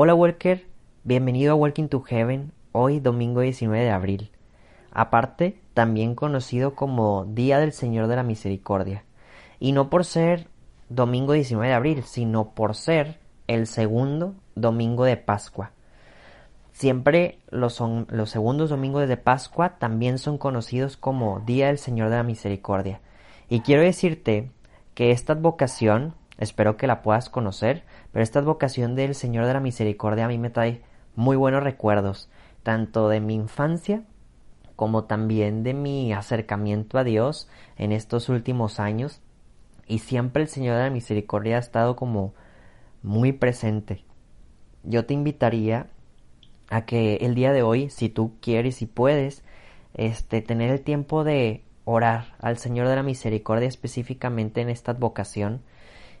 Hola Walker, bienvenido a Walking to Heaven, hoy domingo 19 de abril. Aparte, también conocido como Día del Señor de la Misericordia. Y no por ser domingo 19 de abril, sino por ser el segundo domingo de Pascua. Siempre los, los segundos domingos de Pascua también son conocidos como Día del Señor de la Misericordia. Y quiero decirte que esta advocación, espero que la puedas conocer, pero esta advocación del Señor de la Misericordia a mí me trae muy buenos recuerdos, tanto de mi infancia como también de mi acercamiento a Dios en estos últimos años. Y siempre el Señor de la Misericordia ha estado como muy presente. Yo te invitaría a que el día de hoy, si tú quieres y puedes, este, tener el tiempo de orar al Señor de la Misericordia específicamente en esta advocación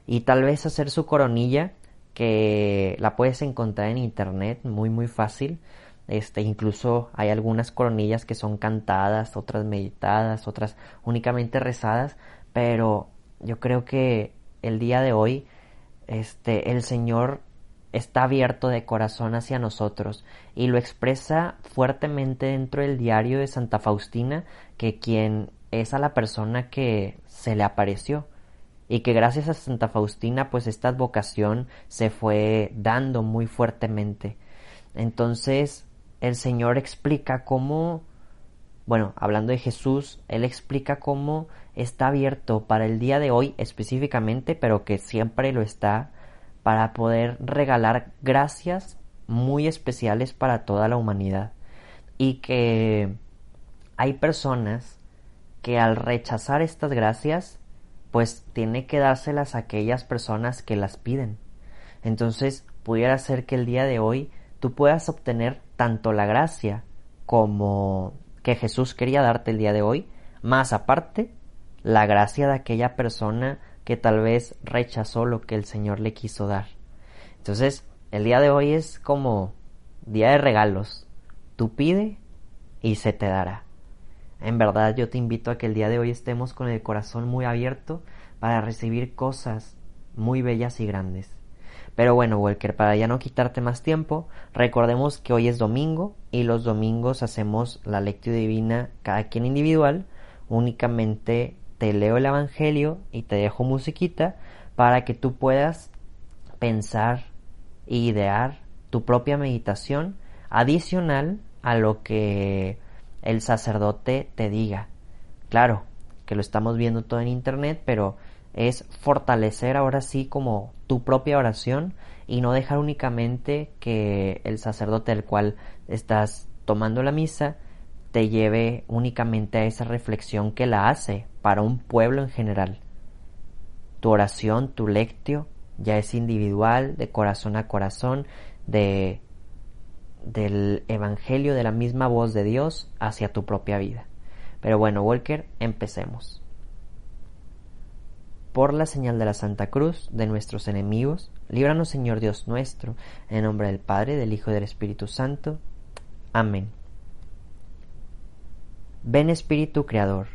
y tal vez hacer su coronilla que la puedes encontrar en internet muy muy fácil. Este incluso hay algunas coronillas que son cantadas otras meditadas otras únicamente rezadas pero yo creo que el día de hoy este el Señor está abierto de corazón hacia nosotros y lo expresa fuertemente dentro del diario de Santa Faustina que quien es a la persona que se le apareció y que gracias a Santa Faustina pues esta advocación se fue dando muy fuertemente. Entonces el Señor explica cómo, bueno, hablando de Jesús, Él explica cómo está abierto para el día de hoy específicamente, pero que siempre lo está, para poder regalar gracias muy especiales para toda la humanidad. Y que hay personas que al rechazar estas gracias pues tiene que dárselas a aquellas personas que las piden. Entonces, pudiera ser que el día de hoy tú puedas obtener tanto la gracia como que Jesús quería darte el día de hoy, más aparte, la gracia de aquella persona que tal vez rechazó lo que el Señor le quiso dar. Entonces, el día de hoy es como día de regalos. Tú pide y se te dará. En verdad yo te invito a que el día de hoy estemos con el corazón muy abierto para recibir cosas muy bellas y grandes. Pero bueno, Walker, para ya no quitarte más tiempo, recordemos que hoy es domingo y los domingos hacemos la lectura divina cada quien individual. Únicamente te leo el Evangelio y te dejo musiquita para que tú puedas pensar e idear tu propia meditación adicional a lo que el sacerdote te diga. Claro, que lo estamos viendo todo en internet, pero es fortalecer ahora sí como tu propia oración y no dejar únicamente que el sacerdote del cual estás tomando la misa te lleve únicamente a esa reflexión que la hace para un pueblo en general. Tu oración, tu lectio, ya es individual, de corazón a corazón, de del Evangelio de la misma voz de Dios hacia tu propia vida. Pero bueno, Walker, empecemos. Por la señal de la Santa Cruz de nuestros enemigos, líbranos Señor Dios nuestro, en nombre del Padre, del Hijo y del Espíritu Santo. Amén. Ven Espíritu Creador,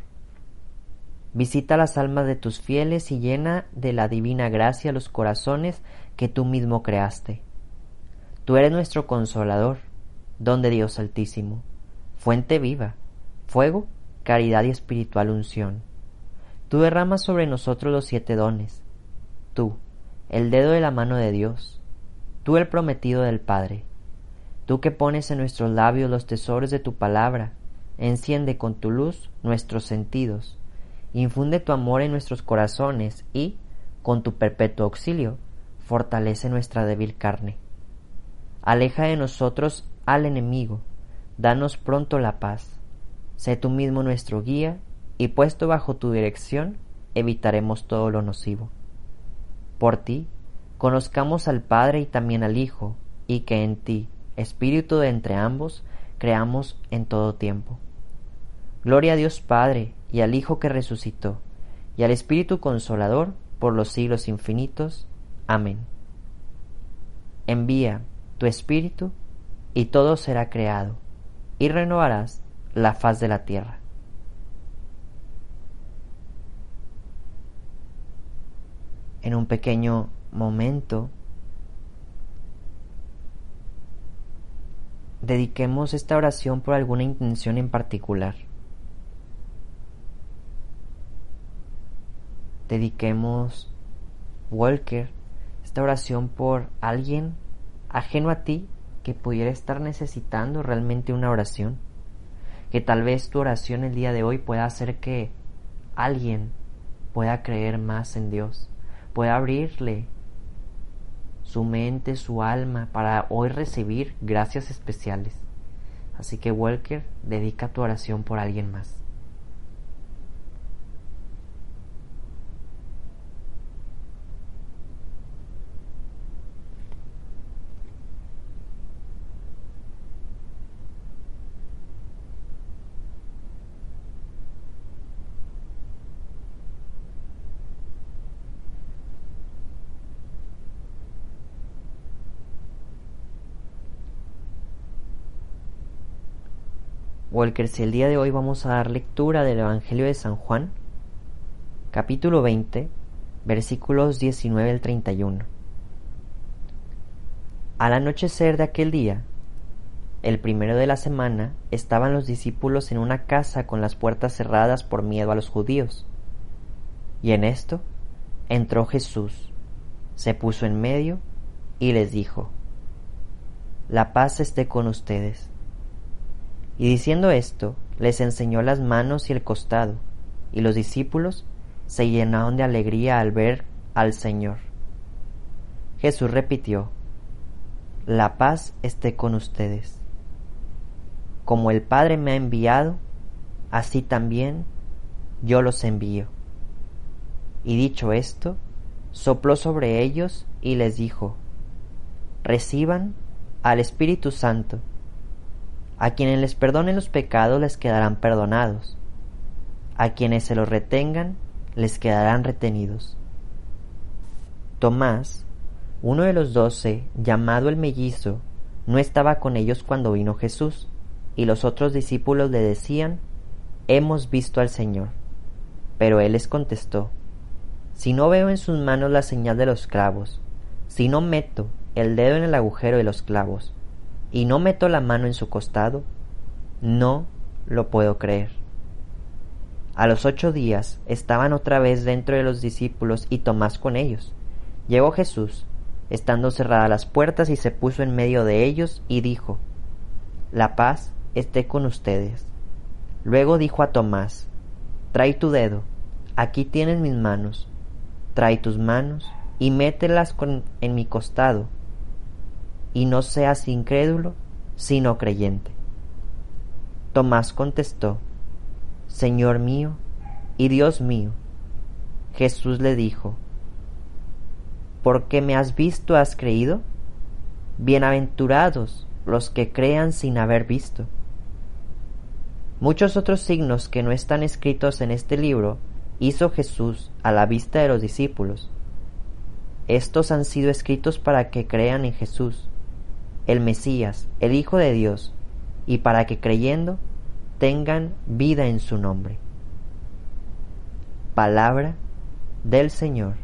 visita las almas de tus fieles y llena de la divina gracia los corazones que tú mismo creaste Tú eres nuestro consolador, don de Dios Altísimo, fuente viva, fuego, caridad y espiritual unción. Tú derramas sobre nosotros los siete dones. Tú, el dedo de la mano de Dios. Tú el prometido del Padre. Tú que pones en nuestros labios los tesoros de tu palabra, enciende con tu luz nuestros sentidos, infunde tu amor en nuestros corazones y, con tu perpetuo auxilio, fortalece nuestra débil carne. Aleja de nosotros al enemigo, danos pronto la paz. Sé tú mismo nuestro guía, y puesto bajo tu dirección, evitaremos todo lo nocivo. Por ti, conozcamos al Padre y también al Hijo, y que en ti, Espíritu de entre ambos, creamos en todo tiempo. Gloria a Dios Padre y al Hijo que resucitó, y al Espíritu Consolador por los siglos infinitos. Amén. Envía tu Espíritu y todo será creado, y renovarás la faz de la tierra. En un pequeño momento, dediquemos esta oración por alguna intención en particular. Dediquemos, Walker, esta oración por alguien ajeno a ti que pudiera estar necesitando realmente una oración. Que tal vez tu oración el día de hoy pueda hacer que alguien pueda creer más en Dios, pueda abrirle su mente, su alma, para hoy recibir gracias especiales. Así que Walker, dedica tu oración por alguien más. Walker, si el día de hoy vamos a dar lectura del Evangelio de San Juan, capítulo 20, versículos 19 al 31. Al anochecer de aquel día, el primero de la semana, estaban los discípulos en una casa con las puertas cerradas por miedo a los judíos. Y en esto entró Jesús, se puso en medio y les dijo, La paz esté con ustedes. Y diciendo esto, les enseñó las manos y el costado, y los discípulos se llenaron de alegría al ver al Señor. Jesús repitió, La paz esté con ustedes. Como el Padre me ha enviado, así también yo los envío. Y dicho esto, sopló sobre ellos y les dijo, Reciban al Espíritu Santo. A quienes les perdonen los pecados les quedarán perdonados. A quienes se los retengan les quedarán retenidos. Tomás, uno de los doce, llamado el mellizo, no estaba con ellos cuando vino Jesús, y los otros discípulos le decían, Hemos visto al Señor. Pero él les contestó, Si no veo en sus manos la señal de los clavos, si no meto el dedo en el agujero de los clavos, y no meto la mano en su costado, no lo puedo creer. A los ocho días estaban otra vez dentro de los discípulos y Tomás con ellos. Llegó Jesús, estando cerradas las puertas, y se puso en medio de ellos y dijo, La paz esté con ustedes. Luego dijo a Tomás, Trae tu dedo, aquí tienes mis manos, trae tus manos y mételas en mi costado y no seas incrédulo, sino creyente. Tomás contestó, Señor mío y Dios mío. Jesús le dijo, ¿Por me has visto has creído? Bienaventurados los que crean sin haber visto. Muchos otros signos que no están escritos en este libro hizo Jesús a la vista de los discípulos. Estos han sido escritos para que crean en Jesús el Mesías, el Hijo de Dios, y para que creyendo tengan vida en su nombre. Palabra del Señor.